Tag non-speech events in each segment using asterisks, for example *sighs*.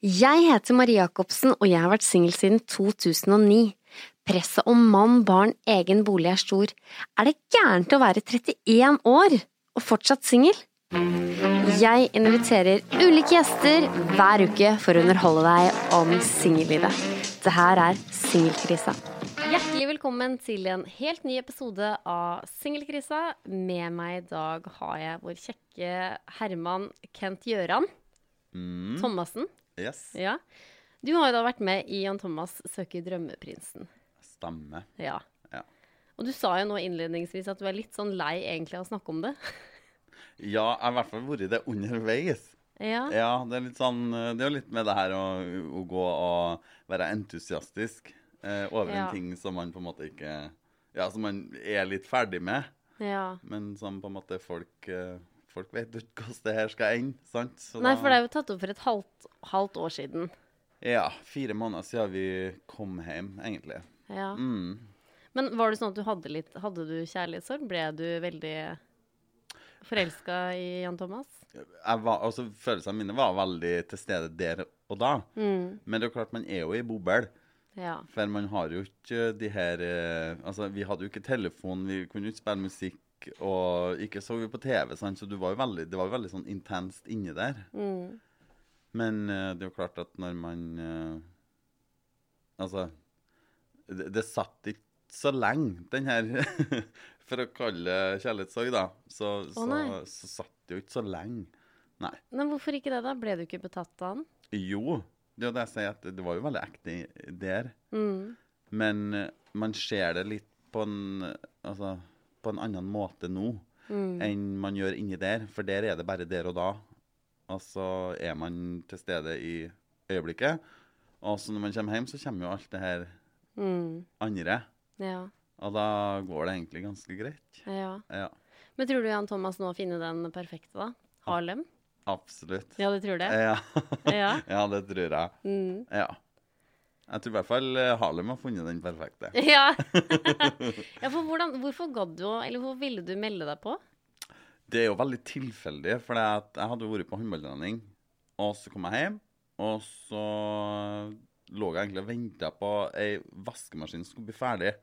Jeg heter Marie Jacobsen, og jeg har vært singel siden 2009. Presset om mann, barn, egen bolig er stor. Er det gærent å være 31 år og fortsatt singel? Jeg inviterer ulike gjester hver uke for å underholde deg om singellivet. Det her er Singelkrisa. Hjertelig velkommen til en helt ny episode av Singelkrisa. Med meg i dag har jeg vår kjekke Herman Kent Gjøran Thomassen. Yes, Ja. Du har jo da vært med i Jan Thomas søker drømmeprinsen. Stemme. Ja. Ja. Og du sa jo nå innledningsvis at du er litt sånn lei egentlig av å snakke om det. *laughs* Ja, jeg har i hvert fall vært det underveis. Ja. Ja, det er litt sånn Det er jo litt med det her å, å gå og være entusiastisk eh, over Ja. en ting som man på en måte ikke Ja, som man er litt ferdig med, ja. men som på en måte folk eh, Folk vet jo ikke hvordan det her skal ende, sant? Så Nei, for det er jo tatt opp for et halvt, halvt år siden. Ja, fire måneder siden vi kom hjem, egentlig. Ja. Mm. Men var det sånn at du hadde litt Hadde du kjærlighetssorg? Ble du veldig forelska i Jan Thomas? Var, altså, følelsene mine var veldig til stede der og da. Mm. Men det er jo klart, man er jo i boble. Ja. For man har jo ikke de her eh, Altså, vi hadde jo ikke telefon, vi kunne ikke spille musikk, og ikke så vi på TV, sant? så du var veldig, det var jo veldig sånn intenst inni der. Mm. Men uh, det er jo klart at når man uh, Altså, det, det satt ikke så lenge, den her *laughs* For å kalle det kjærlighetssorg, da. Så, nei. så, satt det jo ikke så lenge. Nei. Men hvorfor ikke det, da? Ble du ikke betatt av den? Jo, det er jo det jeg sier, at det var jo veldig ekte der. Mm. Men eh, man ser det litt på en, altså, på en annen måte nå Mm. enn man gjør inni der. For der er det bare der og da. Og så er man til stede i øyeblikket. Og så når man kommer hjem, så kommer jo alt det her Mm. andre. Ja. Og da går det egentlig ganske greit. ja. Ja, Men tror du Jan Thomas nå finner den perfekte, da? Harlem? absolutt. Ja, du tror det? Ja, Ja. *laughs* det tror jeg. Mm. Ja. Jeg tror i hvert fall eh, Harlem har funnet den perfekte. *laughs* Ja. *laughs* ja, for hvordan, hvorfor gadd du, eller hvor ville du melde deg på? Det er jo veldig tilfeldig, for jeg hadde vært på håndballtrening, og så kom jeg hjem, og så lå jeg egentlig og venta på ei vaskemaskin som skulle bli ferdig.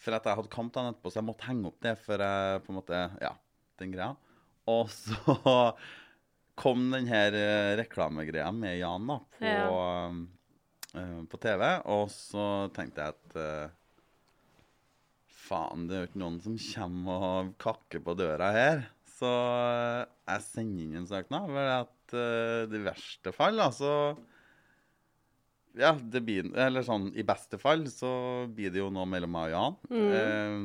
For at jeg hadde kamp dagen etterpå, så jeg måtte henge opp det for jeg på en måte Ja, den greia. Og så *laughs* kom den her eh, reklamegreia med Jan da, på, eh, på TV, og så tenkte jeg at eh, Faen, det er jo ikke noen som kommer og kakker på døra her. Så eh, jeg sender inn en søknad. For at uh, det verste fall, altså Ja, det blir Eller sånn i beste fall så blir det jo noe mellom meg og Jan. Eh,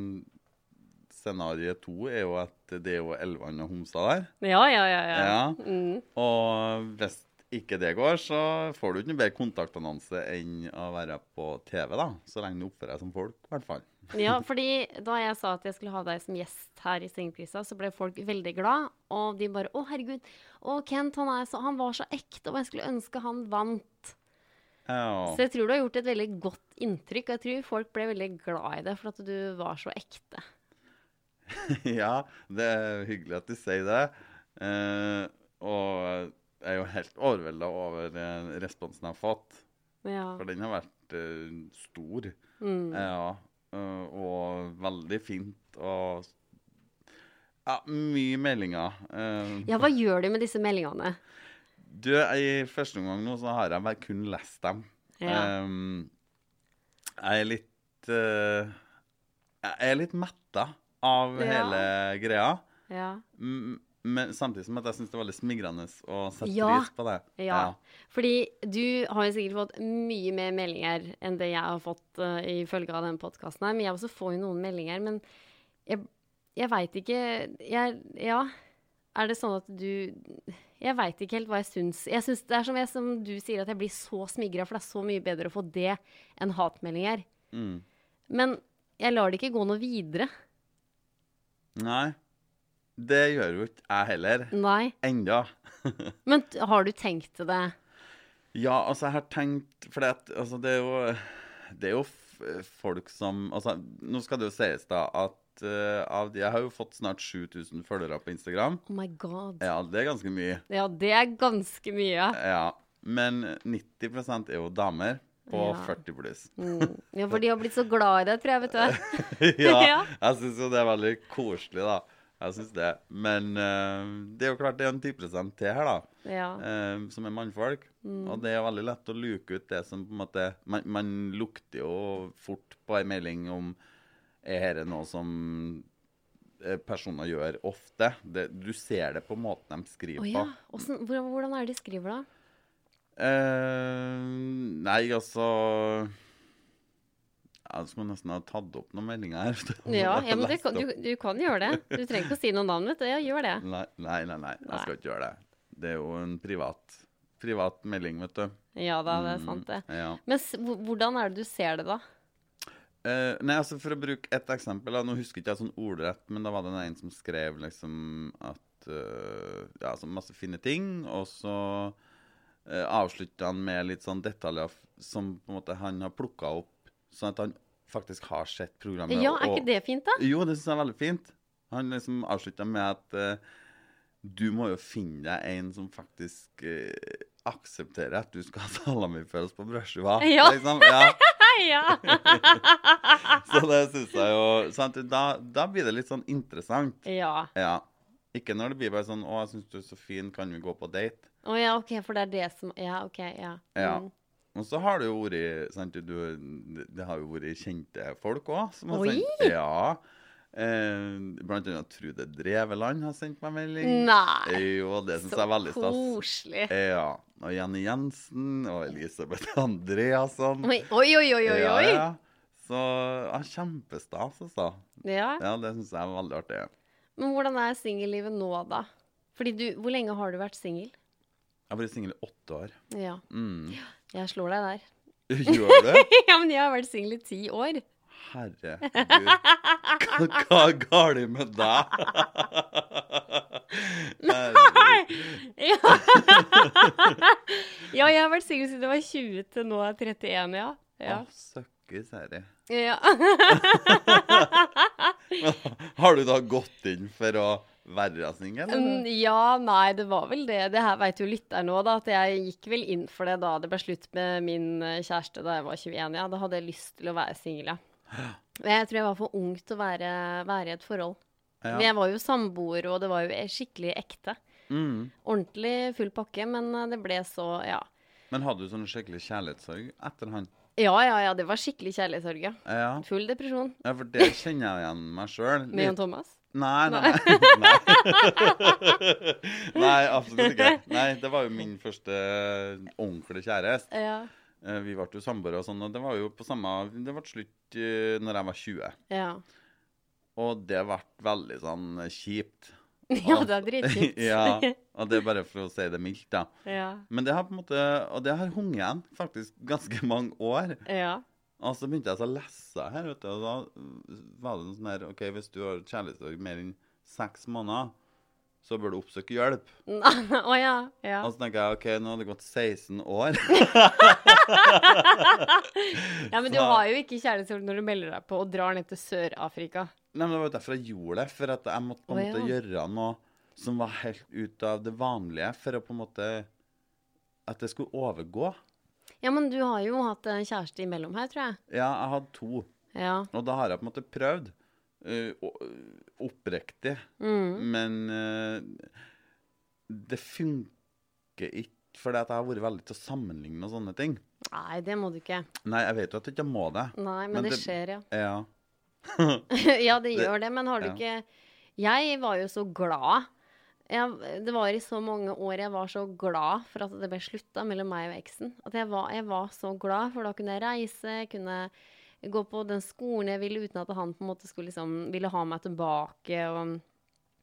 scenario to er jo at det er jo Elvan og Homstad der. Ja, ja, ja. ja. Ja. Mm. Og hvis ikke det går, så får du ikke noen bedre kontaktannonse enn å være på TV, da. Så lenge du oppfører deg som folk, i hvert fall. *laughs* Ja, fordi da jeg sa at jeg skulle ha deg som gjest her i Singelkrisa, så ble folk veldig glad. Og de bare 'Å, herregud. Å, Kent, han, er så, han var så ekte, og jeg skulle ønske han vant'. Ja. Så jeg tror du har gjort et veldig godt inntrykk, og jeg tror folk ble veldig glad i det, for at du var så ekte. *laughs* ja, det er hyggelig at du sier det. Eh, og jeg er jo helt overvelda over eh, responsen jeg har fått. Ja. For den har vært uh, stor. Mm. Ja, uh, og veldig fint. Og ja, mye meldinger. Uh, ja, hva gjør du med disse meldingene? Du, I første omgang nå så har jeg bare kun lest dem. Ja. Um, jeg er litt Jeg er litt metta av hele greia. Ja. M- Men samtidig som at jeg syns det var veldig smigrende å sette Ja. pris på det. Ja. Fordi du har jo sikkert fått mye mer meldinger enn det jeg har fått uh, i følge av denne podkasten her. Men jeg også får jo noen meldinger. Men jeg, jeg veit ikke jeg, Ja. er det sånn at du Jeg veit ikke helt hva jeg syns. Jeg syns det er som, jeg, som du sier, at jeg blir så smigra, for det er så mye bedre å få det enn hatmeldinger. Mm. Men jeg lar det ikke gå noe videre. Nei. Det gjør jo ikke jeg heller. Nei. Enda. *laughs* Men har du tenkt det? Ja, altså, jeg har tenkt For det, altså, det er jo Det er jo folk som Altså, nå skal det jo sies, da, at uh, av de Jeg har jo fått snart 7000 følgere på Instagram. Oh my god. Ja, det er ganske mye. Ja, det er ganske mye. Ja. Men 90% er jo damer på Ja. 40 pluss. Mm. Ja, for de har blitt så glad i deg, tror jeg, vet du. *laughs* ja, *laughs* Ja. jeg syns jo det er veldig koselig, da. Jeg synes det. Men uh, det er jo klart det er en 10 til her, da. Ja. uh, som er mannfolk. Mm. Og det er veldig lett å luke ut det som på en måte Man, man lukter jo fort på ei melding om Er dette noe som eh, personer gjør ofte? Det, du ser det på måten de skriver oh, ja. Hvordan, hvordan er det de skriver, da? på. Eh, nei, altså Du skulle nesten ha tatt opp noen meldinger her. Ja, *laughs* ja men du kan, du, du kan gjøre det. Du trenger ikke å si noe navn, vet du. Ja, gjør det. Nei, nei, nei, nei, jeg skal ikke gjøre det. Det er jo en privat, privat melding, vet du. Ja da, det er sant, det. Mm, Ja. Men hvordan er det du ser det, da? Uh, nei, altså For å bruke et eksempel da, Nå husker ikke jeg sånn ordrett, men da var det en som skrev liksom at uh, Ja, så masse fine ting, og så uh, avslutta han med litt sånn detaljer som på en måte han har plukka opp, sånn at han faktisk har sett programmet. Ja, er og- ikke det fint, da? Jo, det syns jeg er veldig fint. Han liksom avslutta med at uh, du må jo finne deg en som faktisk uh, aksepterer at du skal ha salamipølse på brødskiva. *laughs* Ja. Liksom. ja. *laughs* ja. *laughs* Så det syns jeg jo sant? Da, da blir det litt sånn interessant. ja. Ja. Ikke når det blir bare sånn 'Å, jeg syns du er så fin, kan vi gå på date?' Å ja, OK, for det er det som Ja, OK, ja. Ja. Og så har det jo vært sant, du, Det har jo vært kjente folk òg. Oi! Ja. Eh, blant annet Trude Dreveland har sendt meg melding. Nei. Jo, det synes Så jeg er veldig stas. koselig. Ja. Og Jenny Jensen og Elisabeth *laughs* Andreasson. Oi, oi, oi, oi. oi. Ja, ja. Så ja, kjempestas, altså. Ja. Ja, det syns jeg er veldig artig. Men hvordan er singellivet nå, da? Fordi du, Hvor lenge har du vært singel? Jeg har vært singel i åtte år. Ja. Mm. Jeg slår deg der. *laughs* Gjør du? *laughs* ja, men jeg har vært singel i ti år. Herregud. Hva er galt med deg? *laughs* Nei! Ja. ja, jeg har vært singel siden jeg var 20 til nå er jeg 31, ja. Ja. Å, søkkes herre. ja. Har du da gått inn for å være singel? Mm, ja, nei, det var vel det. Det her veit jo lytteren nå, da. At jeg gikk vel inn for det da det ble slutt med min eh, kjæreste da jeg var 21. Ja, da hadde jeg lyst til å være singel, ja. *gasps* Jeg tror jeg var for ung til å være, være i et forhold. Ja. Men jeg var jo samboer, og det var jo skikkelig ekte. Mm. Ordentlig full pakke, men eh, det ble så, ja. Men hadde du sånn skikkelig kjærlighetssorg etter han? Ja, ja, ja, det var skikkelig kjærlighetssorg, ja. Ja. Full depresjon. ja, for det kjenner jeg igjen meg sjøl. *laughs* Med Jan Thomas. Nei, nei, nei. *laughs* Nei. nei, absolutt ikke. Nei, det var jo min første ordentlige kjæreste. Ja, Eh, Vi ble jo samboere og sånn, og det var jo på samme Det ble slutt uh, når jeg var 20. ja. Og det ble veldig sånn eh, kjipt. *laughs* Ja, det er dritkjipt. *laughs* ja, og det er bare for å si det mildt, da. ja. Men det har på en måte Og det har hunget igjen faktisk ganske mange år. ja. Og så begynte jeg å lese her, vet du, og da var det noe sånn her OK, hvis du har kjærlighetssorg mer enn seks måneder, så bør du oppsøke hjelp. *laughs* oh, ja. ja. Og så tenker jeg OK, nå har det gått 16 år. *laughs* Ja, men du har jo ikke kjærlighetssorg når du melder deg på og drar ned til Sør-Afrika. Nei, men Det var jo derfor jeg gjorde det. For at jeg måtte på en Å, måte ja. gjøre noe som var helt ut av det vanlige, for å på en måte At det skulle overgå. Ja, men du har jo hatt en kjæreste imellom her, tror jeg. Ja, jeg hadde to. Ja. Og da har jeg på en måte prøvd. Uh, oppriktig. Mm. Men uh, det funker ikke. For jeg har vært veldig til å sammenligne og sånne ting. Nei, det må du ikke. Nei, jeg vet jo at jeg ikke må det. Nei, men, Men det, det- skjer, ja. Ja. *laughs* ja, det gjør det, men har du ikke Jeg var jo så glad. Jeg, det var i så mange år jeg var så glad for at det ble slutta mellom meg og eksen. At jeg var, jeg var så glad, for da kunne jeg reise, kunne gå på den skolen jeg ville, uten at han på en måte skulle liksom ville ha meg tilbake. Og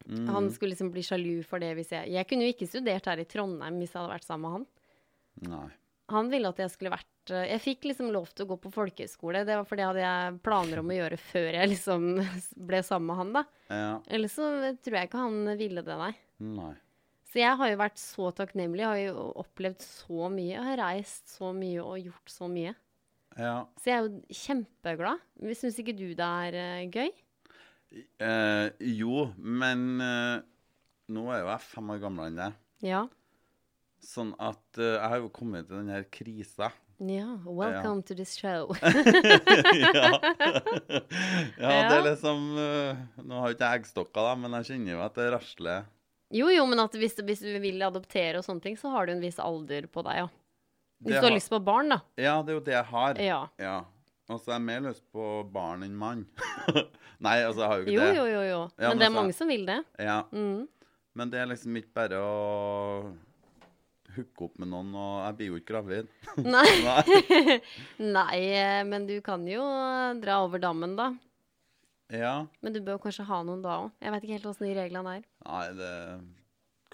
Mm. Han skulle liksom bli sjalu for det hvis jeg Jeg kunne jo ikke studert her i Trondheim hvis jeg hadde vært sammen med han. Nei. Han ville at jeg skulle vært Jeg fikk liksom lov til å gå på folkehøyskole. Det var for det hadde jeg planer om å gjøre før jeg liksom *laughs* ble sammen med han, da. Ja. Eller så tror jeg ikke han ville det, nei. Nei. Så jeg har jo vært så takknemlig. Jeg har jo opplevd så mye. Jeg har reist så mye og gjort så mye. Ja. Så jeg er jo kjempeglad. Syns ikke du det er uh, gøy? Eh, jo, men eh, nå er jo jeg fem år gamlere enn deg. Ja. Sånn at eh, jeg har jo kommet til denne krisa. Ja. Welcome to this show. *laughs* ja. ja, *laughs* det er liksom eh, Nå har jo ikke jeg eggstokker, da, men jeg kjenner jo at det rasler. Jo, jo, men at hvis, hvis du vil adoptere og sånne ting, så har du en viss alder på deg, ja. Hvis Det du har lyst på barn, da. Ja, det er jo det jeg har. Ja. Ja. Og så er jeg mer lyst på barn enn mann. *laughs* Nei, altså, jeg har jo ikke Jo, det. jo, jo, jo. Ja, men men det er så- mange som vil det. Ja. Mm. Men det er liksom ikke bare å hooke opp med noen, og jeg blir jo ikke gravid. *laughs* Nei. *laughs* Nei. Nei, eh, men du kan jo dra over dammen, da. Ja. Men du bør kanskje ha noen da òg. Jeg vet ikke helt åssen de reglene er. Nei, det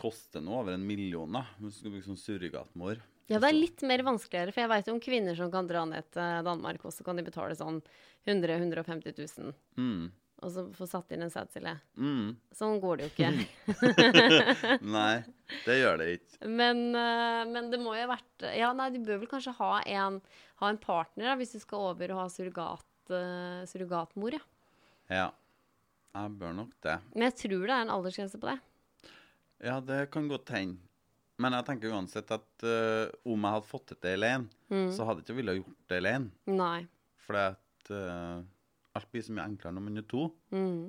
koster nå over en million, da. Hvis du skal bruke sånn surrogatmor. Ja, det er litt mer vanskeligere, for jeg veit om kvinner som kan dra ned til Danmark, og så kan de betale sånn 100 000-150 000, Mm. og så få satt inn en sædcelle. Mm. Sånn går det jo ikke. *laughs* Nei, det gjør det ikke. Men, eh, men det må jo ha vært Ja, nei, du bør vel kanskje ha en, ha en partner da, hvis du skal over og ha surrogat, uh, surrogatmor, ja. Ja. Jeg bør nok det. Men jeg tror det er en aldersgrense på det. Ja, det kan godt hende. Men jeg tenker uansett at uh, om jeg hadde fått til det alene, Mm. så hadde jeg ikke villet gjort det alene. Nei. For at eh, alt blir så mye enklere når man er to. Mm.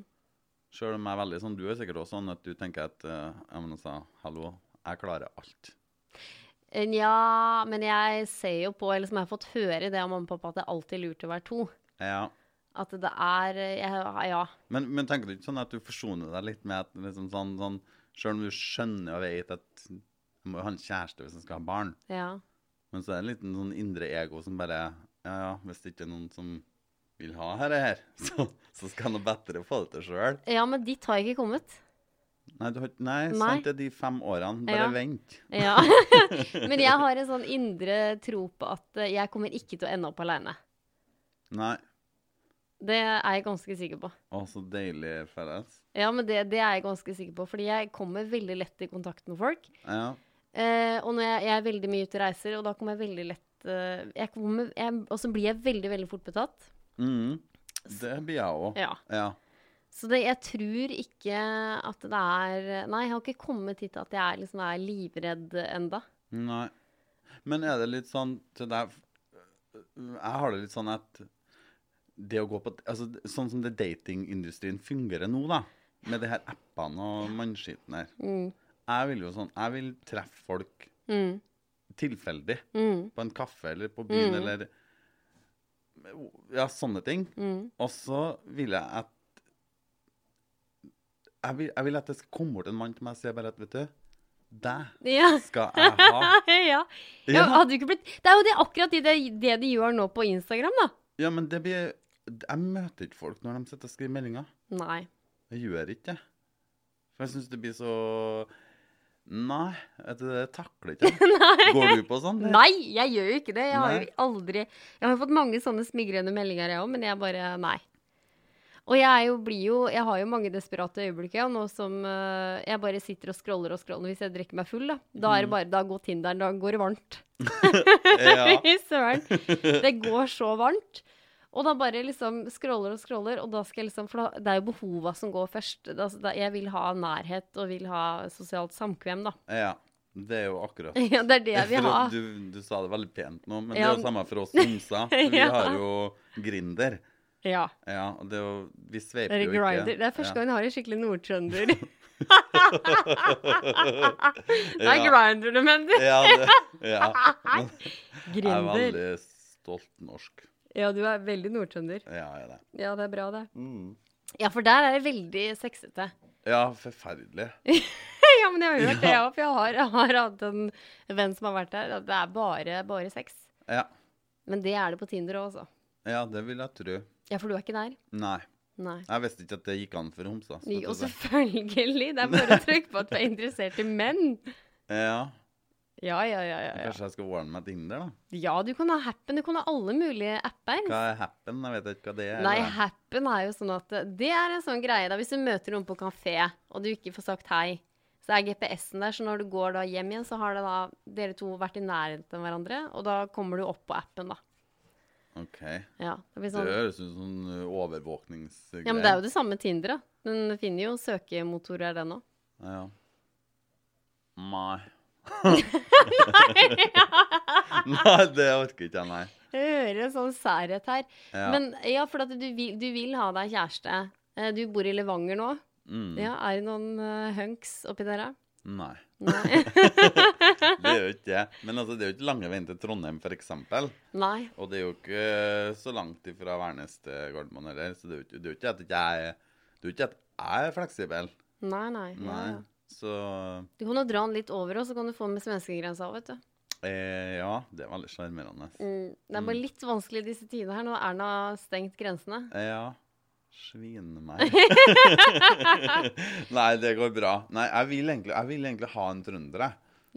Sjøl om jeg er veldig sånn, du er sikkert også sånn at du tenker at uh, jeg men sa, hallo, jeg klarer alt. Eh, Ja, men jeg ser jo på, eller som jeg har fått høre i det av mamma og pappa, at det er alltid lurt å være to. Ja. At det er eh, Ja. Men, men tenker du ikke sånn at du forsoner deg litt med at liksom sånn, sånn Selv om du skjønner og vet at du må jo ha en kjæreste hvis du skal ha barn, ja. men så er det en liten sånn indre ego som bare Ja, ja, hvis det ikke er noen som vil ha dette her, *laughs* så, så skal han bedre få det til sjøl. Ja, men dit har jeg ikke kommet. Nei, du har, nei, Nei. sant det de fem årene. Bare Ja. vent. Ja. *laughs* men jeg har en sånn indre tro på at jeg kommer ikke til å ende opp aleine. Nei. Det er jeg ganske sikker på. Å, så deilig felles. Ja, men det, det er jeg ganske sikker på, fordi jeg kommer veldig lett i kontakt med folk. Ja. Eh, og når jeg, jeg er veldig mye ute og reiser, og da kommer jeg veldig lett eh, jeg kommer, jeg, Og så blir jeg veldig, veldig fort betatt. Mm. Det blir jeg òg. Ja. Ja. Så det, jeg tror ikke at det er Nei, jeg har ikke kommet hit at jeg er, liksom, er livredd enda. Nei. Men er det litt sånn til deg Jeg har det litt sånn at det å gå på altså, Sånn som det datingindustrien fungerer nå, da, med de her appene og mannskiten her Mm. Jeg vil jo sånn Jeg vil treffe folk Mm. tilfeldig. Mm. På en kaffe eller på byen Mm. eller Ja, sånne ting. Mm. Og så vil jeg at jeg vil, jeg vil at det skal komme bort en mann til meg og si bare at vet du, deg Ja. skal jeg ha. *laughs* ja. ja. Ja. Hadde du ikke blitt Det er jo det, akkurat det, det de gjør nå på Instagram, da. Ja, men det blir Jeg møter ikke folk når de sitter og skriver meldinger. Nei. Jeg gjør ikke det. For jeg syns det blir så Nei, vet du, det takler ikke jeg. *laughs* Går du på sånn? Nei, jeg gjør jo ikke det. Jeg har jo aldri Jeg har fått mange sånne smigrende meldinger, jeg òg, men jeg bare Nei. Og jeg jo, blir jo Jeg har jo mange desperate øyeblikk, og nå som uh, jeg bare sitter og scroller og scroller hvis jeg drikker meg full, da. Da er det bare Da går Tinderen, da går det varmt. *laughs* *laughs* Fy søren. Det går så varmt. Og da bare liksom scroller og scroller, og da skal jeg liksom For da, det er jo behova som går først. Da, da, jeg vil ha nærhet og vil ha sosialt samkvem, da. ja. Det er jo akkurat *laughs* Ja, det er det vi har. Du, du sa det veldig pent nå, men det er jo samme for oss homser. *laughs* for Vi Ja. har jo Grinder. Ja. Ja, og det er jo Vi sveiper Er jo ikke. grinder? Det er første Ja. gang jeg har en skikkelig nordtrønder. *laughs* det er Ja. grinder du mener? Ja, det, ja. Men jeg er veldig stolt norsk. Ja, du er veldig nordtrønder. Ja, jeg er det. Ja, det er bra, det. Mm. Ja, for der er det veldig sexete. Ja, forferdelig. *laughs* ja, men jeg har hørt det, Ja. ja, for jeg har, jeg har hatt en venn som har vært der. og Det er bare, bare sex. Ja. Men det er det på Tinder òg, altså. ja, det vil jeg tro. Ja, for du er ikke der? Nei. Nei. Jeg visste ikke at det gikk an for homser. så Jo, selvfølgelig. Det er bare å trykke på at du er interessert i menn. Ja, Ja, ja, ja. ja, ja. Kanskje jeg skal ordne meg Tinder, da? Ja, du kan ha Happen. Du kan ha alle mulige apper. Hva er Happen? Jeg vet ikke hva det er. Nei, eller? Happen er jo sånn at Det er en sånn greie da, hvis du møter noen på kafé, og du ikke får sagt hei, så er GPS-en der, så når du går da hjem igjen, så har det da dere to vært i nærheten av hverandre, og da kommer du opp på appen, da. OK. Ja, det Det sånn. høres ut som sånn overvåkningsgreier. Ja, men det er jo det samme Tinder, da. Den finner jo søkemotorer, den òg. Ja. Nei. Nei, *laughs* nei, det orker ikke jeg, nei. Jeg hører en sånn særhet her. Ja. Men ja, for at du vil, du vil ha deg kjæreste. Eh, Du bor i Levanger nå. Mm. Ja, Er det noen uh, hunks oppi der, da? Nei. Nei. *laughs* Det er jo ikke det. Men altså, det er jo ikke lange veien til Trondheim, f.eks. Og det er jo ikke så langt ifra Værnes til Gardermoen heller. Så det er jo ikke, det er jo ikke at jeg Det er jo ikke at jeg er fleksibel. Nei, nei. Ja, Nei. ja. Så Du kan jo dra den litt over, og så kan du få den med svenskegrensa òg, vet du. eh, ja, det er veldig sjarmerende. Mm. Det er bare litt vanskelig i disse tider her. Nå har stengt grensene. Eh, Ja. Svine meg. *laughs* Nei, det går bra. Nei, jeg vil egentlig, jeg vil egentlig ha en trønder, jeg.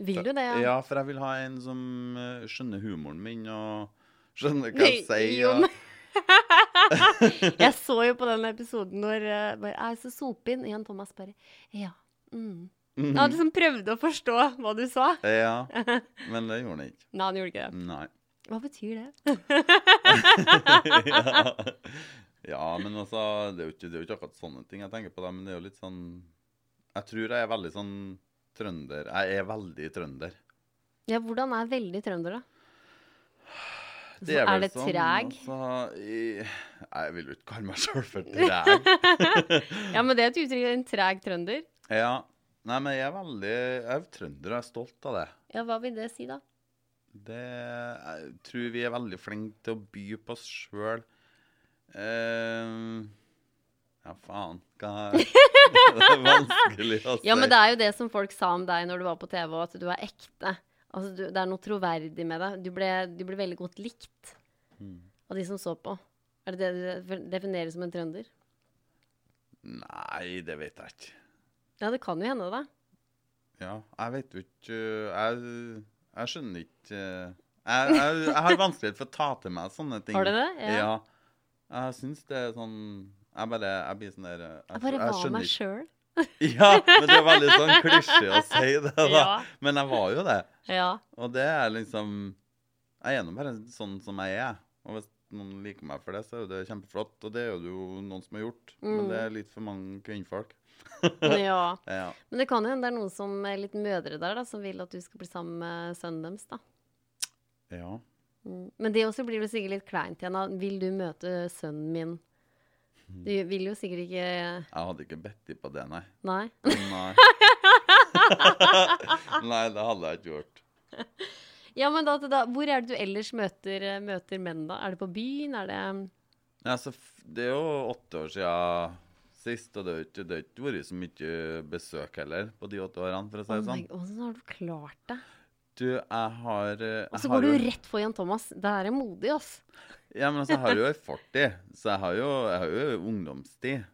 Vil du det? Ja, for jeg vil ha en som eh, skjønner humoren min og skjønner hva jeg sier. Og- *laughs* Jeg så jo på den episoden når uh, bare, Jeg er så sopin. Jan Thomas bare Ja. Mm. Jeg hadde liksom prøvd å forstå hva du sa. Ja, *laughs* men det gjorde han ikke. Nei, han gjorde ikke det. Nei. Hva betyr det? *laughs* ja. ja, men altså det er, jo ikke, det er jo ikke akkurat sånne ting jeg tenker på, det, men det er jo litt sånn Jeg tror jeg er veldig sånn trønder. Jeg er veldig trønder. Ja, hvordan er veldig trønder, da? Det Så er vel det sånn, treg? Altså, jeg, jeg vil jo ikke kalle meg sjøl for *laughs* treg. Ja, men det er et uttrykk. En treg trønder. Ja. Nei, men jeg er veldig Jeg er trønder og er stolt av det. Ja, hva vil det si, da? Det Jeg tror vi er veldig flinke til å by på oss sjøl. ja, faen. Hva *laughs* *laughs* Det er vanskelig å si. Ja, men det er jo det som folk sa om deg når du var på TV, at du er ekte. Altså, du, det er noe troverdig med deg. Du ble, du ble veldig godt likt Mm. av de som så på. Er det det du definerer som en trønder? Nei, det vet jeg ikke. Ja, det kan jo hende, da. Ja, jeg vet jo ikke Jeg, jeg skjønner ikke jeg, jeg, jeg har vanskelighet for å ta til meg sånne ting. Har du det? Ja. Ja. Jeg syns det er sånn Jeg bare Jeg blir sånn der Jeg, Jeg bare var meg sjøl. *laughs* Ja, men det er veldig sånn klisjé å si det, da. *laughs* Ja. Men jeg var jo det. Ja. Og det er liksom Jeg er nå bare sånn som jeg er. Og hvis noen liker meg for det, så er jo det kjempeflott. Og det er jo det jo noen som har gjort. Men Mm. det er litt for mange kvinnfolk. *laughs* ja. *laughs* Ja. Men det kan jo hende det er noen som er litt mødre der, da, som vil at du skal bli sammen med sønnen deres, da. ja. Mm. Men det også blir vel sikkert litt kleint igjen. da. Vil du møte sønnen min? Du vil jo sikkert ikke Jeg hadde ikke bedt på det, nei. Nei? Nei. *laughs* nei, det hadde jeg ikke gjort. Ja, men da, da, hvor er det du ellers møter, møter menn, da? Er det på byen? Er det Ja, så det er jo åtte år siden sist, og det har ikke, det ikke vært så mye besøk heller på de åtte årene, for å si det det nei, sånn. Har du klart det? Du, jeg har eh, Og jeg så har går du jo- rett for Jan Thomas. Det her er modig, ass. Ja, men altså, jeg har jo *laughs* ei fortid, så jeg har jo, jeg har jo ungdomstid.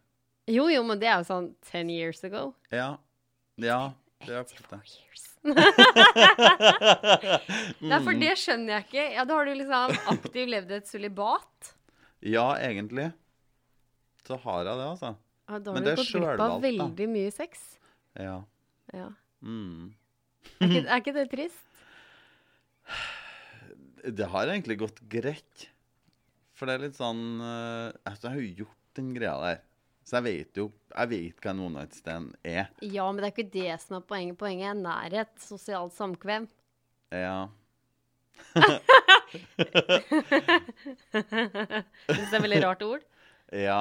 Jo, jo, men det er jo sånn ten years ago. Ja. Ja, det er akkurat det. *laughs* Nei, for det skjønner jeg ikke. Ja, Da har du liksom aktivt levd et sølibat. Ja, egentlig. Så har jeg det, altså. Ja, Da Men har du er gått glipp av veldig mye sex. Ja. Ja. Mm. Er ikke, er ikke det trist? *sighs* Det har egentlig gått greit. For det er litt sånn eh, altså, Jeg har jo gjort den greia der. Så jeg vet jo Jeg vet hva en one night stand er. Ja, men det er ikke det som er poenget. Poenget er nærhet. Sosialt samkvem. Ja. *laughs* Syns det er veldig rart ord. Ja.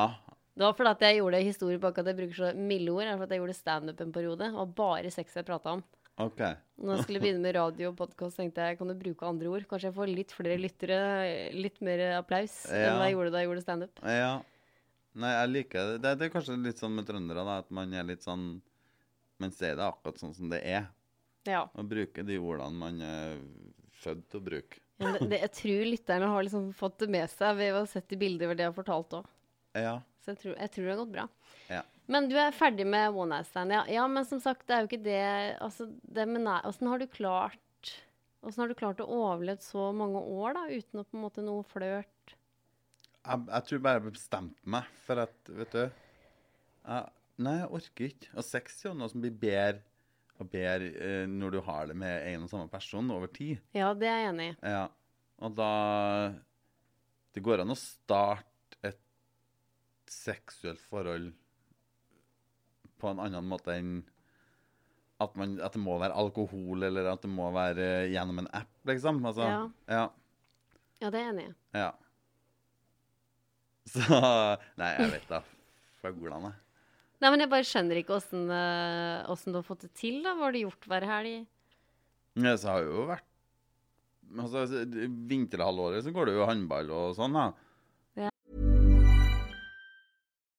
Det var fordi jeg gjorde historie bak at jeg bruker så milde ord. er for jeg gjorde standup en periode. Og bare sex jeg prata om. OK. Når jeg skulle begynne med radio og podkast, tenkte jeg kan du bruke andre ord. Kanskje jeg får litt flere lyttere, litt mer applaus enn Ja. hva jeg gjorde da jeg gjorde standup. Ja. Nei, jeg liker det. det. Det er kanskje litt sånn med trøndere, da, at man er litt sånn Man sier det akkurat sånn som det er. Ja. Og bruker de ordene man er født til å bruke. Ja, det, det, jeg tror lytterne har liksom fått det med seg ved å ha sett de bilder hvor det har fortalt òg. Ja. Så jeg tror, jeg tror det har gått bra. Ja. Men du er ferdig med one night stand, ja. ja. Men som sagt, det er jo ikke det Altså, det med nei... Åssen har du klart Åssen har du klart å overleve så mange år, da, uten å på en måte noe flørt? Jeg, jeg tror bare jeg bestemte meg for at, vet du jeg, Nei, jeg orker ikke. Og sex er jo noe som blir bedre og bedre eh, når du har det med en og samme person over tid. Ja, det er jeg enig i. Ja. Og da Det går an å starte et seksuelt forhold på en annen måte enn at, man, at det må være alkohol, eller at det må være gjennom en app, liksom. Altså, Ja. ja. Ja, det er jeg enig i. Ja. Så Nei, jeg vet da. Fuglene. Nei, men jeg bare skjønner ikke åssen eh, du har fått det til, da. Hva har du gjort hver helg? Ja, så har det jo vært Altså, vinterhalvåret så går det jo håndball og sånn, da.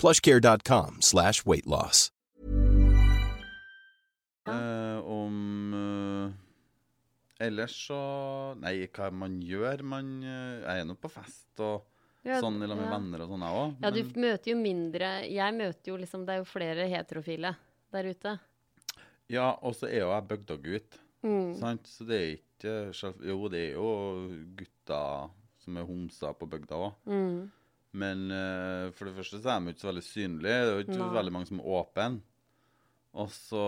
plushcare.com slash weight loss. Eh, om uh, Ellers så Nei, hva man gjør Man uh, Jeg er nå på fest og Ja, sånn sammen med ja. venner og sånn, jeg òg. Ja, du møter jo mindre Jeg møter jo liksom Det er jo flere heterofile der ute. Ja, og så er jo jeg bygdagutt. Mm. Sant? Så det er ikke Jo, det er jo gutter som er homser på bygda òg. Mm. Men uh, for det første så er de ikke så veldig synlige. Det er jo ikke Nei. veldig mange som er åpne. Og så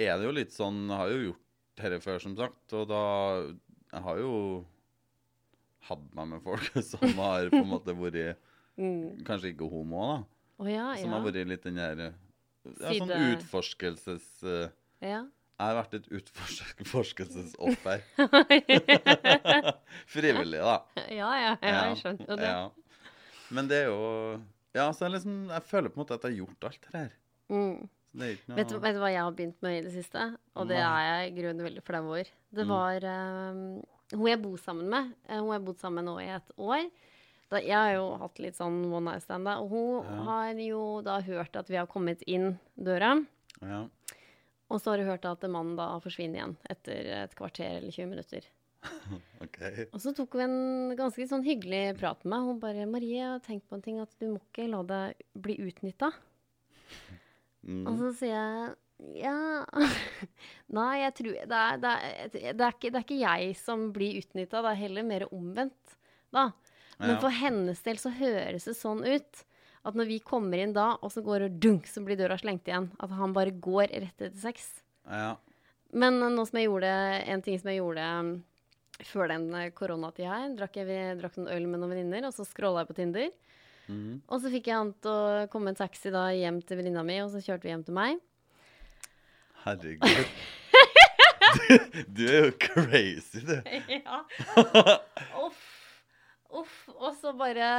er det jo litt sånn Jeg har jo gjort dette før, som sagt. Og da Jeg har jo hatt meg med folk *laughs* som har på en måte vært Mm. Kanskje ikke homo, da. Oh, ja, Som ja. har vært litt den der ja, Sånn utforskelses... Uh, ja. Har vært et utforskelsesoffer. *laughs* Frivillig, da. ja, ja, ja, jeg skjønner jo det. Ja. Men det er jo Ja, så jeg, liksom, jeg føler på en måte at jeg har gjort alt det her. Mm. Det noe Vet, du, vet du hva jeg har begynt med i det siste? Og det er jeg i grunnen veldig flau over. Det Mm. var eh, hun jeg bor sammen med. eh, hun har jeg bodd sammen med nå i et år. Da, jeg har jo hatt litt sånn one night stand, da. Og hun Ja. har jo da hørt at vi har kommet inn døra. Ja. Og så har hun hørt at mannen da forsvinner igjen etter et kvarter eller 20 minutter. *laughs* Okay. Og så tok hun en ganske sånn hyggelig prat med meg. Hun bare 'Marie, jeg har tenkt på en ting, at du må ikke la deg bli utnytta'. Mm. Og så sier jeg ja *laughs* Nei, jeg tror det er, det, er, det, er ikke, det er ikke jeg som blir utnytta, det er heller mer omvendt, da. Men Ja. for hennes del så høres det sånn ut at når vi kommer inn da, og så går det dunk, så blir døra slengt igjen. At han bare går rett etter sex. Ja. Men nå som jeg gjorde en ting som jeg gjorde um, før den eh, koronatida her, drakk jeg vi drakk noen øl med noen venninner, og så scrolla jeg på Tinder. Mm. Og så fikk jeg han til å komme en taxi da hjem til venninna mi, og så kjørte vi hjem til meg. Herregud. *laughs* Du, du er jo crazy, du. ja. *laughs* Uff. Uff. Og så bare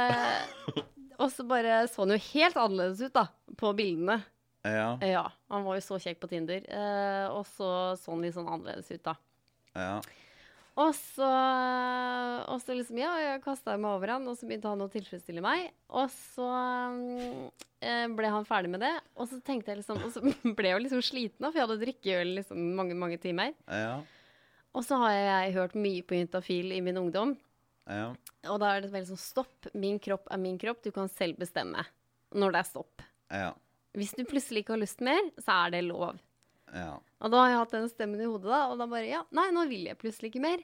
Og så bare så han jo helt annerledes ut, da, på bildene. Ja. Ja, han var jo så kjekk på Tinder. Eh, og så så han litt sånn annerledes ut, da. ja. Og så, og så liksom, ja, jeg kasta meg over han, og så begynte han å tilfredsstille meg. Og så eh, ble han ferdig med det, og så tenkte jeg liksom Og så *laughs* ble jeg jo liksom sliten, for jeg hadde drikkeøl øl liksom mange, mange timer. Ja. Og så har jeg hørt mye på Juntafil i min ungdom. Ja. Og da er det veldig sånn stopp. Min kropp er min kropp. Du kan selv bestemme når det er stopp. Ja. Hvis du plutselig ikke har lyst mer, så er det lov. Ja. Og da har jeg hatt den stemmen i hodet, da, og da bare Ja, nei, nå vil jeg plutselig ikke mer.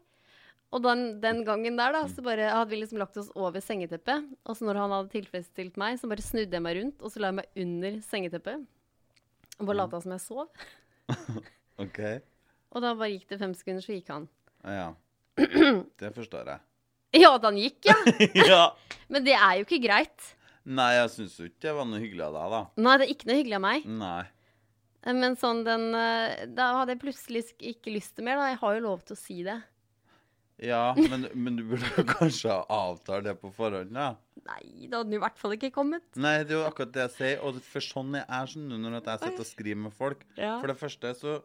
Og den, den gangen der, da, så bare hadde vi liksom lagt oss over sengeteppet. Og så når han hadde tilfredsstilt meg, så bare snudde jeg meg rundt, og så la jeg meg under sengeteppet. Og bare lata som jeg sov. *laughs* OK. Og da bare gikk det fem sekunder, så gikk han. Ja. *clears throat* Det forstår jeg. *laughs* Ja, at han gikk, ja! *laughs* ja. Men det er jo ikke greit. Nei, jeg syns jo ikke det var noe hyggelig av deg, da. Nei, det er ikke noe hyggelig av meg. Nei. Eh, Men sånn den eh, Da hadde jeg plutselig ikke lyst til mer, da. Jeg har jo lov til å si det. Ja, men, *laughs* men du burde jo kanskje ha avtalt det på forhånd, da. Nei, det hadde den i hvert fall ikke kommet. Nei, det er jo akkurat det jeg sier. Og for sånn jeg er sånn når jeg sitter og skriver med folk. Ja. For det første så,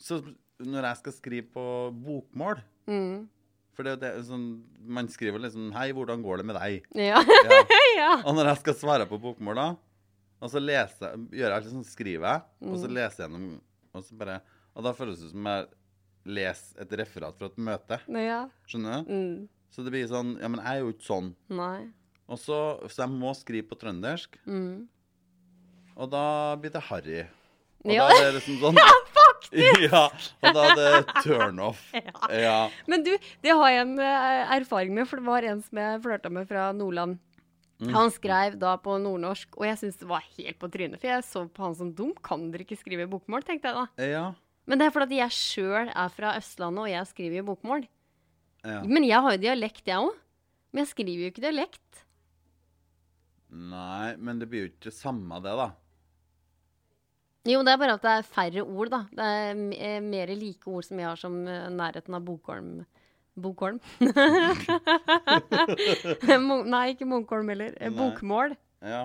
så Når jeg skal skrive på bokmål Mm. For det det sånn Man skriver liksom 'Hei, hvordan går det med deg?' Ja. *laughs* *laughs* Ja. Og når jeg skal svare på bokmål, da, og så leser, gjør jeg alltid sånn, skriver jeg, og så leser jeg gjennom og, så bare, og da føles det som jeg leser et referat fra et møte. ja. Skjønner du? Mm. Så det blir sånn Ja, men jeg er jo ikke sånn. Nei. Og så, så jeg må skrive på trøndersk, Mm. og da blir det harry. Og Ja. da er det liksom sånn *laughs* faktisk! *laughs* Ja, og da er det turnoff. *laughs* Ja. Men du, det har jeg en eh, erfaring med, for det var en som jeg flørta med fra Nordland. Mm. Han skrev da på nordnorsk, og jeg syntes det var helt på trynet. For jeg så på han som dum. Kan dere ikke skrive bokmål, tenkte jeg da. Ja. Men det er fordi jeg sjøl er fra Østlandet, og jeg skriver jo bokmål. ja. Men jeg har jo dialekt, jeg òg. Men jeg skriver jo ikke dialekt. Nei, men det blir jo ikke det samme, det, da. Jo, det er bare at det er færre ord, da. Det er eh, mer like ord som jeg har som eh, nærheten av Bokholm. Bokholm? *laughs* Nei, ikke Munkholm heller. Eh, Nei. Bokmål. Ja.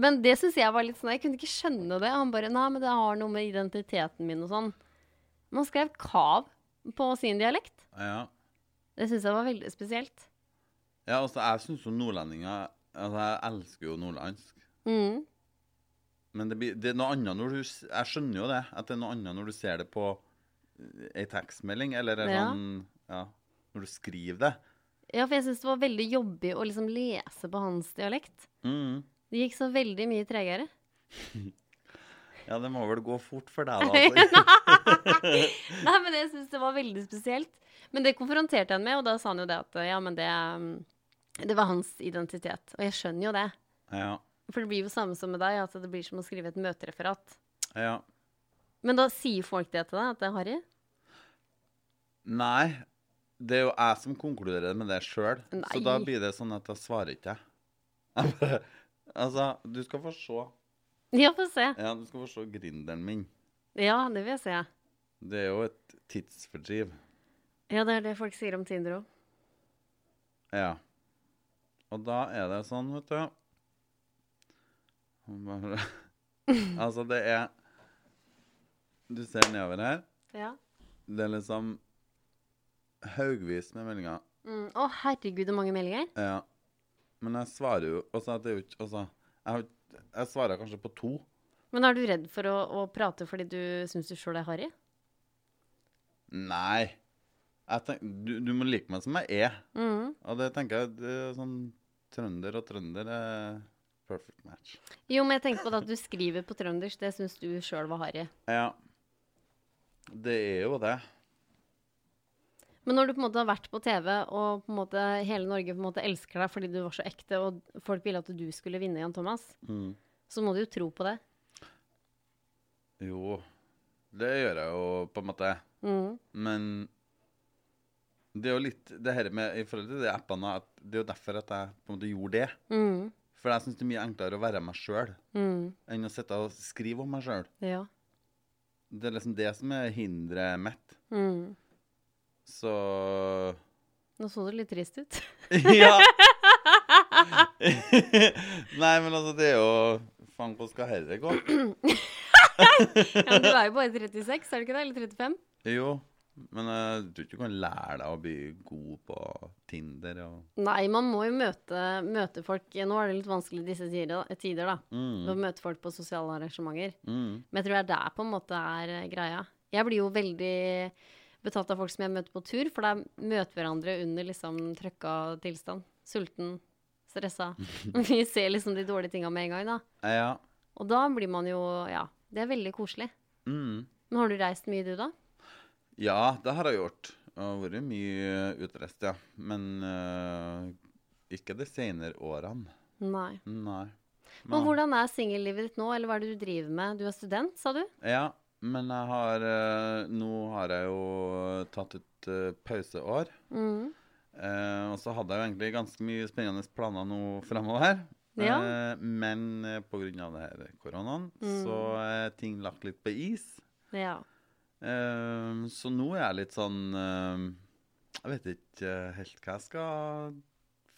Men det syns jeg var litt sånn Jeg kunne ikke skjønne det. Han bare Nei, men det har noe med identiteten min og sånn. Men han skrev kav på sin dialekt. ja. Det syns jeg var veldig spesielt. Ja, altså, jeg syns jo nordlendinger Altså, jeg elsker jo nordlandsk. Mm. Men det, blir, det er noe annet når du Jeg skjønner jo det, at det er noe annet når du ser det på eh, ei tekstmelding, eller er Ja. sånn Ja, når du skriver det. Ja, for jeg syns det var veldig jobbig å liksom lese på hans dialekt. Mm. Det gikk så veldig mye tregere. *laughs* Ja, det må vel gå fort for deg, da. *laughs* Altså. Nei, men jeg syns det var veldig spesielt. Men det konfronterte han med, og da sa han jo det at ja, men det, um, det var hans identitet. Og jeg skjønner jo det. ja. For det blir jo samme som med deg, at det blir som å skrive et møtereferat. ja. Men da sier folk det til deg, at det er harry? Nei, det er jo jeg som konkluderer med det sjøl. Så da blir det sånn at jeg svarer ikke. Jeg *laughs* Altså, du skal få se. Ja, få se. Ja, du skal få se grinderen min. Ja, det vil jeg se. Det er jo et tidsfordriv. Ja, det er det folk sier om Tinder òg. Ja. Og da er det sånn, vet du Bare *laughs* Altså, det er Du ser nedover her. Ja. Det er liksom haugvis med meldinger. Mm. Å, herregud, så mange meldinger. Ja. Men jeg svarer jo Og det er jo ikke Altså, jeg, jeg svarer kanskje på to. Men er du redd for å, å prate fordi du syns du sjøl er harry? Nei. Tenk, du, du må like meg som jeg er. Mm. Og det tenker jeg det er sånn Trønder og trønder er perfect match. Jo, men jeg tenker på det at du skriver på trøndersk. Det syns du sjøl var harry. Ja. Det er jo det. Men når du på en måte har vært på TV, og på en måte hele Norge på en måte elsker deg fordi du var så ekte, og folk ville at du skulle vinne, Jan Thomas, Mm. så må du jo tro på det. Jo, det gjør jeg jo på en måte. Mm. Men det er jo litt det her med i forhold til de appene at Det er jo derfor at jeg på en måte gjorde det. Mm. For jeg syns det er mye enklere å være meg sjøl Mm. enn å sitte og skrive om meg sjøl. Ja. Det er liksom det som er hinderet mitt. Mm. Så Nå så du litt trist ut. *laughs* Ja! *laughs* Nei, men altså, det er jo Faen, hvordan skal dette gå? *laughs* ja, men du er jo bare 36, er du ikke det? Eller 35? Jo, Men jeg tror ikke du kan lære deg å bli god på Tinder og Nei, man må jo møte, møte folk Nå er det litt vanskelig i disse tider, da-. Mm. Å møte folk på sosiale arrangementer. mm. Men jeg tror det er der på en måte er eh, greia. Jeg blir jo veldig betatt av folk som jeg møter på tur, for da møter hverandre under liksom trøkka tilstand. Sulten, stressa. *laughs* vi ser liksom de dårlige tinga med en gang, da. Ja. Og da blir man jo Ja, det er veldig koselig. Mm. Men har du reist mye, du, da? Ja, det har jeg gjort. Jeg har vært mye utreist, ja. Men uh, ikke de senere årene. Nei. Nei. Men hvordan er singellivet ditt nå, eller hva er det du driver med? Du er student, sa du? Ja, men jeg har uh, Nå har jeg jo tatt et uh, pauseår. Mm. Eh, og så hadde jeg jo egentlig ganske mye spennende planer nå fremover. Ja. Eh, men eh, det her koronaen, Mm. så er ting lagt litt på is. Ja. Eh, så nå er jeg litt sånn uh, Jeg vet ikke helt hva jeg skal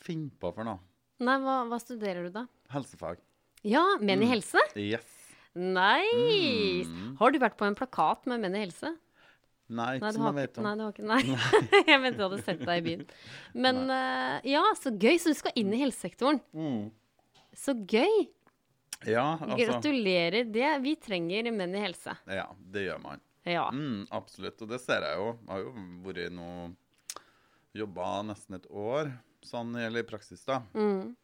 finne på for noe. Nei, hva, hva studerer du, da? Helsefag. Ja, Menn i Mm. helse? Yes. Nice! Mm. Har du vært på en plakat med Menn i helse? Nei, ikke Nei, som jeg vet om. nei, du har ikke Nei. *laughs* jeg mente du hadde sett deg i byen. *laughs* Men uh, ja, så gøy. Så du skal inn i helsesektoren. Mm. Så gøy. Ja, altså Gratulerer. Det, vi trenger menn i helse. Ja, det gjør man. Ja. Mm, absolutt. Og det ser jeg jo. Jeg har jo vært nå Jobba nesten et år sånn gjelder i praksis, da. Mm.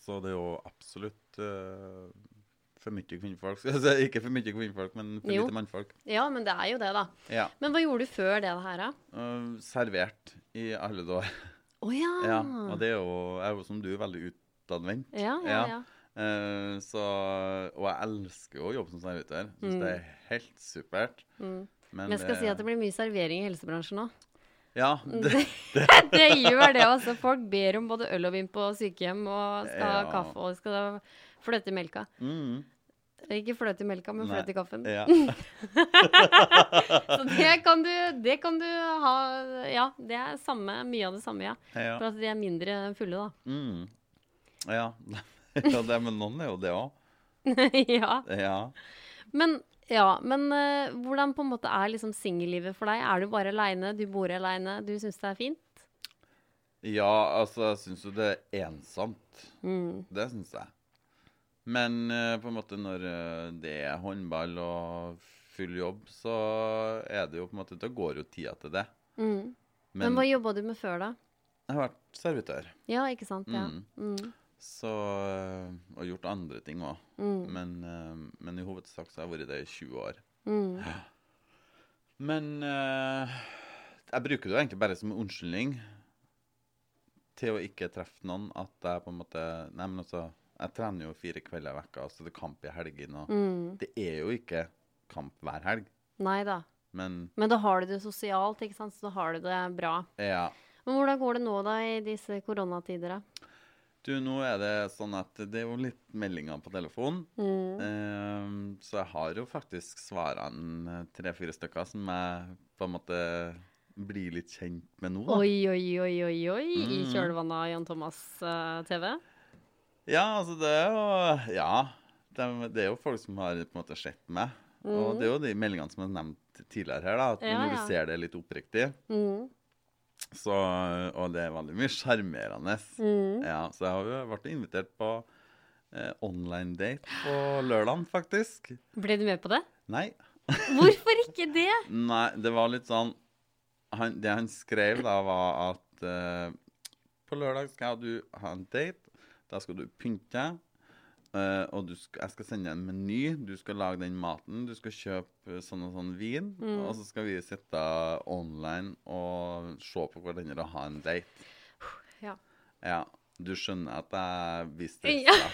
Så det er jo absolutt uh, for mye kvinnfolk. *laughs* Ikke for mye kvinnfolk, men for Jo. lite mannfolk. ja, men det er jo det, da. Ja. Men hva gjorde du før det her, da? Uh, servert i alle år. Å ja. Ja. Og det er jo, er jo som du veldig utadvendt. Ja, ja, ja. Eh, så, og jeg elsker jo å jobbe som servitør. Syns det er helt supert. Mm. Men, Men jeg skal si at det blir mye servering i helsebransjen nå. Ja, *laughs* det, det gjør det, altså. Folk ber om både øl og vin på sykehjem, og skal ha Ja. kaffe, og skal fløte i melka. mm, Ikke fløte i melka, men fløte i kaffen. ja. *laughs* Så det kan, du, det kan du ha Ja, det er samme, mye av det samme, ja. ja. For at de er mindre fulle, da. Mm. Ja. *laughs* ja det, men noen er jo det òg. *laughs* ja. Ja. Men, ja, men uh, hvordan på en måte er liksom singellivet for deg? Er du bare aleine? Du bor aleine? Du syns det er fint? ja, altså, jeg syns jo det er ensomt. Mm. Det syns jeg. Men uh, på en måte når eh, det er håndball og full jobb, så er det jo på en måte Da går jo tida til det. Mm. Men, Men hva jobba du med før, da? jeg har vært servitør. Ja, ikke sant? Ja. Mm. Så, eh, og gjort andre ting òg. Mm. Men, eh, men i hovedsak så har jeg vært det i 20 år. Mm. Men eh, jeg bruker det jo egentlig bare som en unnskyldning til å ikke treffe noen. At jeg på en måte Nei, men altså Jeg trener jo fire kvelder i vekka, så det er kamp i helgene. Og Mm. det er jo ikke kamp hver helg, Nei da. men Men da har du det sosialt, ikke sant? Så da har du det bra. ja. Men hvordan går det nå, da, i disse koronatider, da? Du, nå er det sånn at det er jo litt meldinger på telefon. Mm. Eh, så jeg har jo faktisk svarene tre-fire stykker som jeg på en måte blir litt kjent med nå. da. Oi, oi, oi, oi, oi. I Mm. kjølvannet av Jan Thomas uh, TV? Ja, altså det er jo Ja. Det, det er jo folk som har på en måte sett meg. Og det er jo de meldingene som er nevnt tidligere her, da. At Mm. Ja, når ja. du ser det litt oppriktig, Mm. Så Og det er veldig mye sjarmerende. Mm. Ja, så jeg har jo vært invitert på eh, online date på lørdag, faktisk. Ble du med på det? Nei. *laughs* Hvorfor ikke det? Nei, det var litt sånn han, Det han skrev da, var at eh, på lørdag skal du ha en date. Da skal du pynte deg. Eh, og du skal, jeg skal sende deg en meny. Du skal lage den maten. Du skal kjøpe sånn og sånn vin. Mm. Og så skal vi sitte online og se på hverandre og ha en date. Ja. Ja. Du skjønner at jeg visste det? Ja. *laughs*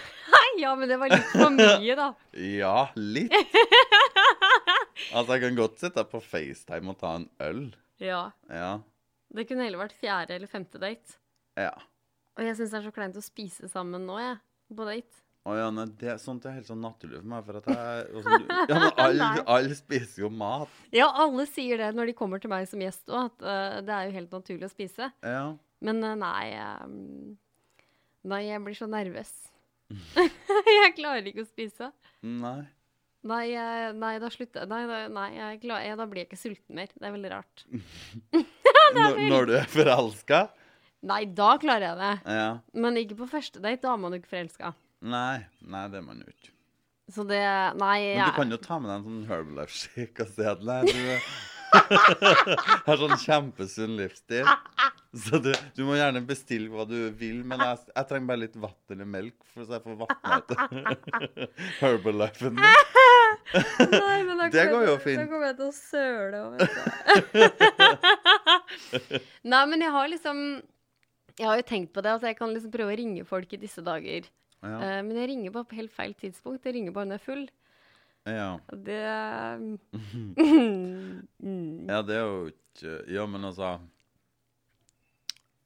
Ja, men det var litt for mye, da. *laughs* Ja, litt. *laughs* Altså, jeg kan godt sitte på FaceTime og ta en øl. Ja. Ja. Det kunne heller vært fjerde eller femte date. Ja. Og jeg syns det er så kleint å spise sammen nå, jeg. På date. Å ja, nei, det, sånt er helt sånn naturlig for meg. For at jeg sånn- Ja, men *laughs* alle alle spiser jo mat. Ja, alle sier det når de kommer til meg som gjest òg, at uh, det er jo helt naturlig å spise. Ja. Men uh, nei um, Nei, jeg blir så nervøs. *laughs* *laughs* jeg klarer ikke å spise. Nei. Nei, jeg- nei, da slutter. Nei, nei jeg, jeg, da blir jeg ikke sulten mer. Det er veldig rart. Når, når du er forelska? Nei, da klarer jeg det. Ja. Men ikke på første date. Da er man jo ikke forelska. Nei, nei, det er man jo ikke. Så det Nei, Men du kan jo ta med deg en sånn Herbalife-shake og si at nei, du *laughs* har sånn kjempesunn livsstil. Så du, du må gjerne bestille hva du vil, men jeg, jeg trenger bare litt vann eller melk, for så jeg får vatna ut *laughs* Herbalifen min. Nei, men da *laughs* Det kommer går jeg. Da kommer jeg til å søle du. Nei, men jeg har liksom Jeg har jo tenkt på det, Altså, jeg kan liksom prøve å ringe folk i disse dager. Ja. Eh, men jeg ringer bare på helt feil tidspunkt. Jeg ringer bare når jeg er full. Ja. Det *laughs* mm. ja, det er jo ikke Ja, men altså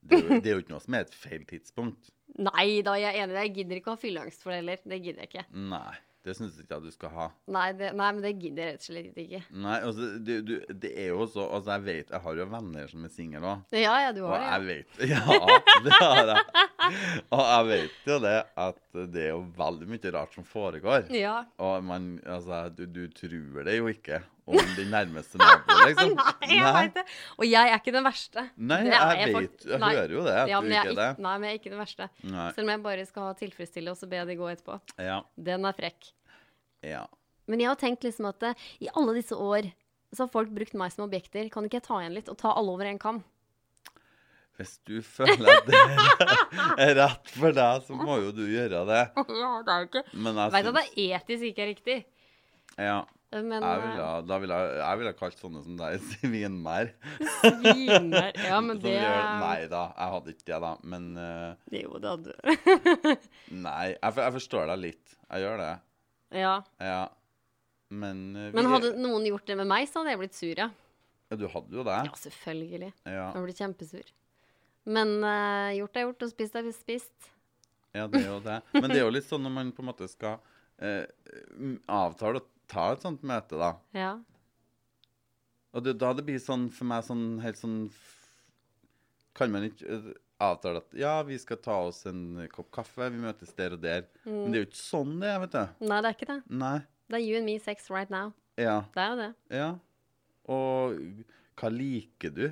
det er, jo, det er jo ikke noe som er et feil tidspunkt. Nei da, jeg er enig. Jeg gidder ikke å ha fylleangst for det heller. Det gidder jeg ikke. Nei, det syns ikke at du skal ha. Nei, det, nei, men det gidder jeg rett og slett ikke. Nei, altså, det, du, det er jo så Altså, jeg vet Jeg har jo venner som er single òg. Ja, ja, du Og har Ja. jeg vet *laughs* Ja, det har jeg. Og jeg vet jo det at det er jo veldig mye rart som foregår. Ja. Og man Altså, du, du tror det jo ikke om din nærmeste nabo, liksom. *laughs* Nei, jeg vet det. Og jeg er ikke den verste. Nei, jeg, jeg vet Jeg Nei. hører jo det, Ja, men jeg er det. nei, men jeg er ikke den verste. Nei. Selv om jeg bare skal ha tilfredsstille, og så be de gå etterpå. Ja. Den er frekk. Ja. Men jeg har tenkt liksom at eh, i alle disse år så har folk brukt meg som objekter. Kan ikke jeg ta igjen litt og ta alle over en kam? Hvis du føler at det er rett for deg, så må jo du gjøre det. *laughs* ja, det er jo ikke Men jeg Vet at det er etisk ikke er riktig, Ja. men Jeg eh, ville, da ville jeg, jeg ville kalt sånne som deg *laughs* svinmær. Svinmær, Ja, men *laughs* Som det gjør, nei da, jeg hadde ikke det, da. Men uh, Jo, det hadde du. nei, jeg, jeg forstår deg litt. Jeg gjør det. Ja. Ja. Men uh, vi, Men hadde noen gjort det med meg, så hadde jeg blitt sur, ja. ja, Du hadde jo det. Ja, selvfølgelig. Ja, Jeg blitt kjempesur. Men uh, gjort er gjort, og spist er spist. ja, det er jo det. Men det er jo litt sånn når man på en måte skal eh, avtale å ta et sånt møte, da. *laughs* Ja. Og det, da det blir sånn for meg sånn helt sånn Kan man ikke eh, avtale at ja, vi skal ta oss en kopp kaffe, vi møtes der og der. Men det er jo ikke sånn det er, vet du. Nei, det er ikke det. Nei. Det er you and me sex right now. Ja. Det er jo det. Ja. Og hva liker du?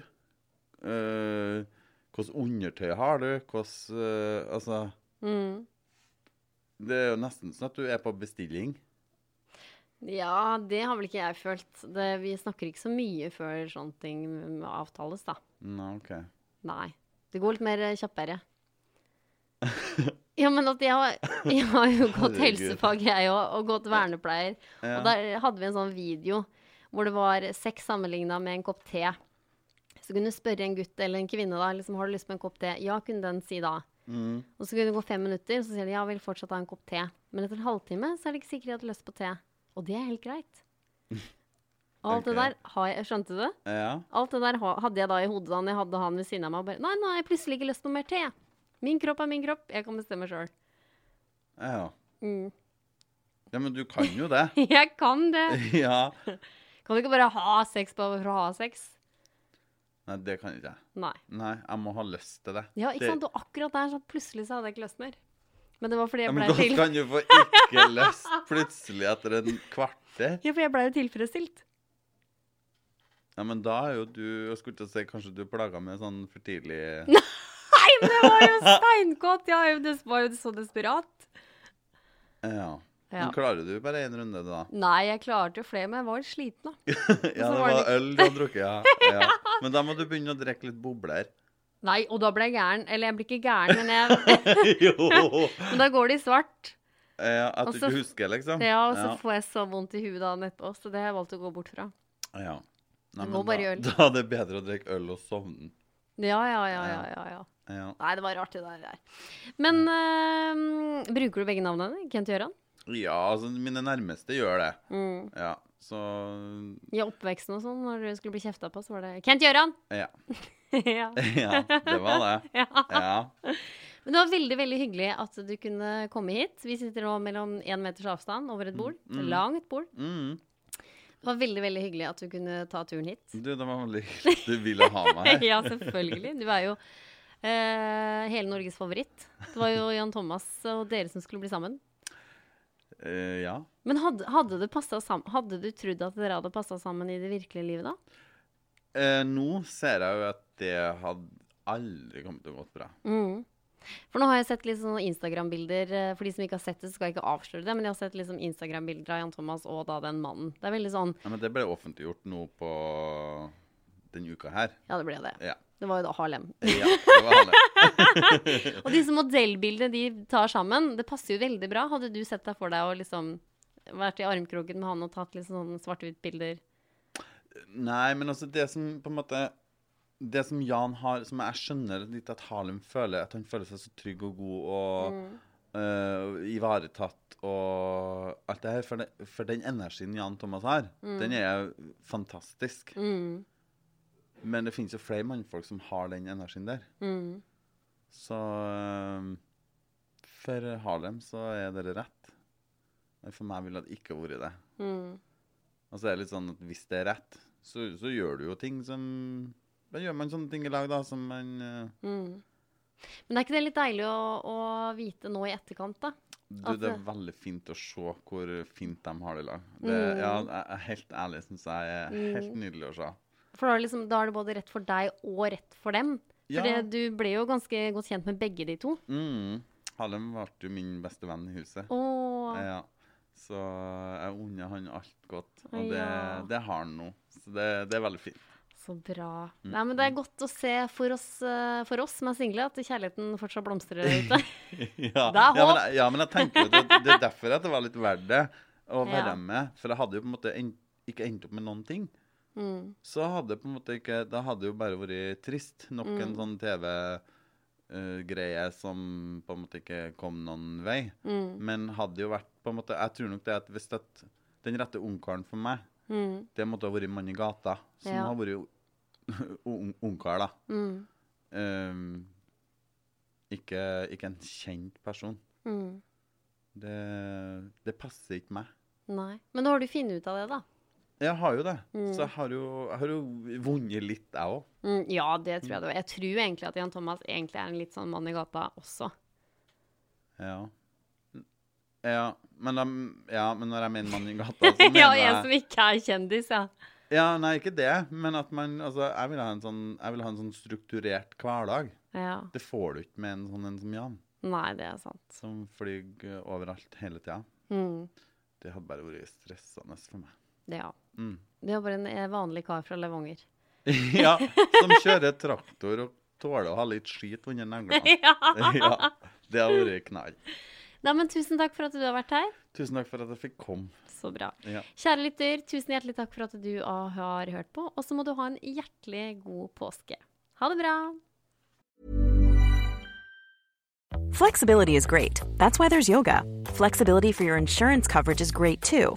Uh, Hvilket undertøy har du? Hvordan uh, Altså Mm. Det er jo nesten sånn at du er på bestilling. Ja, det har vel ikke jeg følt. Det, vi snakker ikke så mye før sånne ting avtales, da. Nei, OK. Nei. Det går litt mer eh, kjappere. Ja, men at jeg har, jeg har jo gått helsefag, jeg òg, og gått vernepleier. Ja. Og der hadde vi en sånn video hvor det var sex sammenligna med en kopp te. Så kunne du spørre en gutt eller en kvinne da, liksom, har du lyst på en kopp te. Ja, kunne den si da. Mm. Og så kunne det gå fem minutter, så sier de ja, vil fortsatt ha en kopp te. Men etter en halvtime så er det ikke sikkert de hadde lyst på te. Og det er helt greit. Og *laughs* alt det der har jeg Skjønte du? Ja. Alt det der hadde jeg da i hodet da jeg hadde han ved siden av meg. og Bare, nei, nå har jeg plutselig ikke lyst på mer te. Min kropp er min kropp. Jeg kan bestemme sjøl. ja. Mm. Ja, men du kan jo det. *laughs* Jeg kan det. *laughs* ja. Kan du ikke bare ha sex bare for å ha sex? Nei, det kan ikke jeg. Nei. Nei, jeg må ha lyst til det. Ja, ikke det... sant? Og akkurat der så plutselig så hadde jeg ikke lyst mer. Men det var fordi Ja, jeg men til... Men til... kan du få ikke lyst plutselig etter en kvarter? *laughs* Ja, for jeg ble jo tilfredsstilt. Ja, men da er jo du Jeg skulle til å si kanskje du plaga med sånn for tidlig *laughs* Nei, men det var jo steinkåt! Jeg er var jo så desperat. Ja. Ja. Men klarer du bare én runde, da? Nei, jeg klarte jo flere, men jeg var litt sliten, da. *laughs* Ja, det var det- øl du hadde drukket, ja. *laughs* ja. Men da må du begynne å drikke litt bobler. Nei, og da ble jeg gæren. Eller jeg blir ikke gæren, men jeg *laughs* jo! Men da går det i svart. Ja, at du ikke husker, liksom? Ja, og så får jeg så vondt i huet dagen etterpå, så det har jeg valgt å gå bort fra. ja. Nei, men da, da er det bedre å drikke øl og sovne. Ja, ja, ja, ja, ja, ja. Ja. Nei, det var rart det der. Men eh, bruker du begge navnene? Kent og Gøran? Ja, altså mine nærmeste gjør det. Mm. Ja, så I oppveksten og sånn, når du skulle bli kjefta på, så var det Kent Gøran! Ja. *laughs* ja. ja, det var det. *laughs* ja. Ja. Men det var veldig veldig hyggelig at du kunne komme hit. Vi sitter nå mellom én meters avstand over et bord. Et langt bord. Mm. Det var veldig veldig hyggelig at du kunne ta turen hit. Du, det var veldig hyggelig du ville ha meg her. *laughs* ja, selvfølgelig. Du er jo eh, hele Norges favoritt. Det var jo Jan Thomas og dere som skulle bli sammen. Eh, ja. Men hadde, hadde, du hadde du trodd at dere hadde passa sammen i det virkelige livet, da? Uh, nå ser jeg jo at det hadde aldri kommet til å gå bra. Mm. For nå har jeg sett litt sånne Instagram-bilder. eh, For de som ikke har sett det, så skal jeg ikke avsløre det. Men jeg har sett liksom Instagram-bilder av Jan Thomas og da den mannen. Det er veldig sånn Ja, men det ble offentliggjort nå på denne uka her. Ja, det ble det. Ja. Det var jo da Harlem. ja det var Harlem. *laughs* Og disse modellbildene de tar sammen, det passer jo veldig bra. Hadde du sett deg for deg å liksom vært i armkroken med han og tatt litt sånn svart-hvitt-bilder? Nei, men altså det som på en måte Det som Jan har Som jeg skjønner litt at Harlem føler, at han føler seg så trygg og god og øh, ivaretatt og alt det her. For, det, for den energien Jan Thomas har, den er fantastisk. Mm. Men det finnes jo flere mannfolk som har den energien der. Mm. Så øh, for Harlem så er dere rett. Men for meg ville det ikke vært det. Mm. Og så er det litt sånn at hvis det er rett, så, så gjør du jo ting som Da gjør man sånne ting i lag, da, som man eh, Mm. Men er ikke det litt deilig å, å vite nå i etterkant, da? Du, At det er veldig fint å se hvor fint de har det i lag. Det, Mm. ja, jeg helt ærlig syns jeg er helt nydelig å se. For da er, liksom, da er det både rett for deg og rett for dem. For Ja. det, du ble jo ganske godt kjent med begge de to. Mm. Hallem ble jo min beste venn i huset. Åh, Ja. Så jeg unner han alt godt, og det, Ja. det har han nå. Så det, det er veldig fint. så bra. Mm. Nei, men det er godt å se for oss, eh, for oss som er single, at kjærligheten fortsatt blomstrer ute. *laughs* ja. Det er ja, men, ja, men jeg tenker jo det, det er derfor at det var litt verdt det å være med. For jeg hadde jo på en måte en, ikke endt opp med noen ting. Mm. Så hadde det på en måte ikke Da hadde det jo bare vært trist. Nok Mm. en sånn TV-greie som på en måte ikke kom noen vei. Mm. Men hadde jo vært på en måte Jeg tror nok det at hvis det, den rette ungkaren for meg, Mm. det måtte ha vært mann i gata. Som Ja. har vært *laughs* ung- ungkar, da. Mm. Um, ikke, ikke en kjent person. Mm. Det, det passer ikke meg. Nei. Men nå har du funnet ut av det, da. Jeg har jo det. Mm. Så jeg har jo, jeg har jo vunnet litt, jeg òg. Mm, ja, det tror jeg det var. Jeg tror egentlig at Jan Thomas egentlig er en litt sånn mann i gata også. Ja. Ja men, da, ja, men når jeg mener mann i gata, så *laughs* mener ja, jeg en som ikke er kjendis, ja. Ja, nei, ikke det, men at man Altså, jeg vil ha en sånn, ha en sånn strukturert hverdag. ja. Det får du ikke med en sånn en som Jan, Nei, det er sant. som flyr overalt hele tida. Mm. Det hadde bare vært stressende for meg. Ja. Mm. Det er bare en eh, vanlig kar fra Levanger. *laughs* ja, som *laughs* kjører traktor og tåler å ha litt skit under neglene. *laughs* ja. ja, det har vært knall. Nei, men tusen takk for at du har vært her. Tusen takk for at jeg fikk komme. Så bra. Ja. Kjære lytter, tusen hjertelig takk for at du har hørt på. Og så må du ha en hjertelig god påske. Ha det bra. Flexibility is great. That's why there's yoga. Flexibility for your insurance coverage is great too.